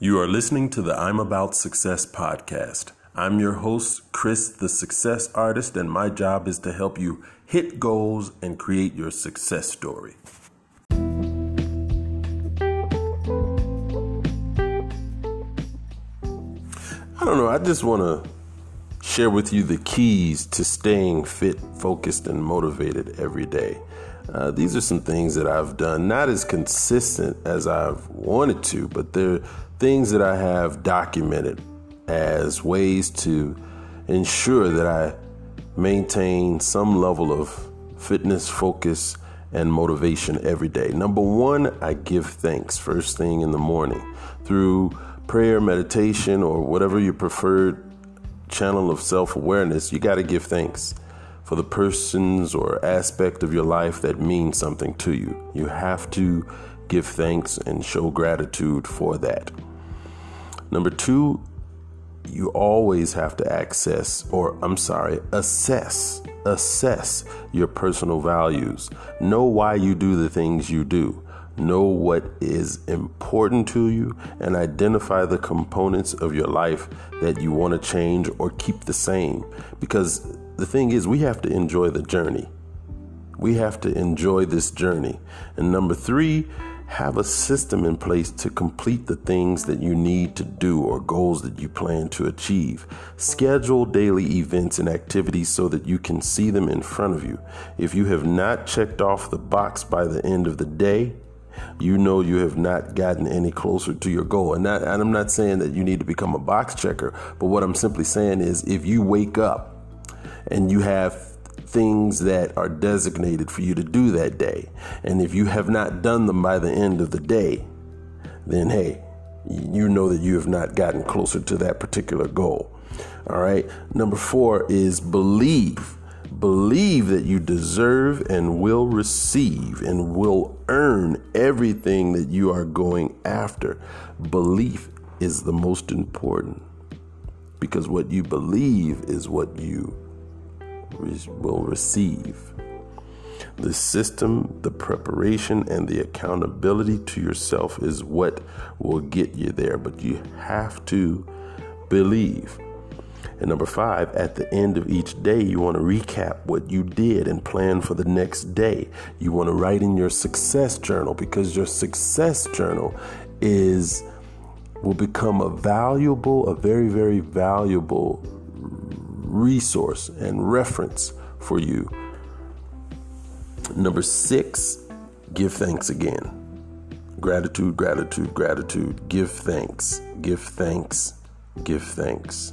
You are listening to the I'm About Success podcast. I'm your host, Chris, the success artist, and my job is to help you hit goals and create your success story. I don't know, I just want to share with you the keys to staying fit, focused, and motivated every day. Uh, these are some things that I've done, not as consistent as I've wanted to, but they're things that I have documented as ways to ensure that I maintain some level of fitness, focus, and motivation every day. Number one, I give thanks first thing in the morning through prayer, meditation, or whatever your preferred channel of self awareness. You got to give thanks for the persons or aspect of your life that means something to you. You have to give thanks and show gratitude for that. Number two, you always have to access, or I'm sorry, assess, assess your personal values. Know why you do the things you do. Know what is important to you and identify the components of your life that you want to change or keep the same. Because the thing is, we have to enjoy the journey. We have to enjoy this journey. And number three, have a system in place to complete the things that you need to do or goals that you plan to achieve. Schedule daily events and activities so that you can see them in front of you. If you have not checked off the box by the end of the day, you know you have not gotten any closer to your goal. And, and I'm not saying that you need to become a box checker, but what I'm simply saying is if you wake up and you have things that are designated for you to do that day. And if you have not done them by the end of the day, then hey, you know that you have not gotten closer to that particular goal. All right. Number four is believe. Believe that you deserve and will receive and will earn everything that you are going after. Belief is the most important because what you believe is what you will receive. The system, the preparation, and the accountability to yourself is what will get you there, but you have to believe. And number five, at the end of each day, you want to recap what you did and plan for the next day. You want to write in your success journal because your success journal is will become a valuable, a very, very valuable resource and reference for you. Number six, give thanks again. Gratitude, gratitude, gratitude. Give thanks, give thanks, give thanks.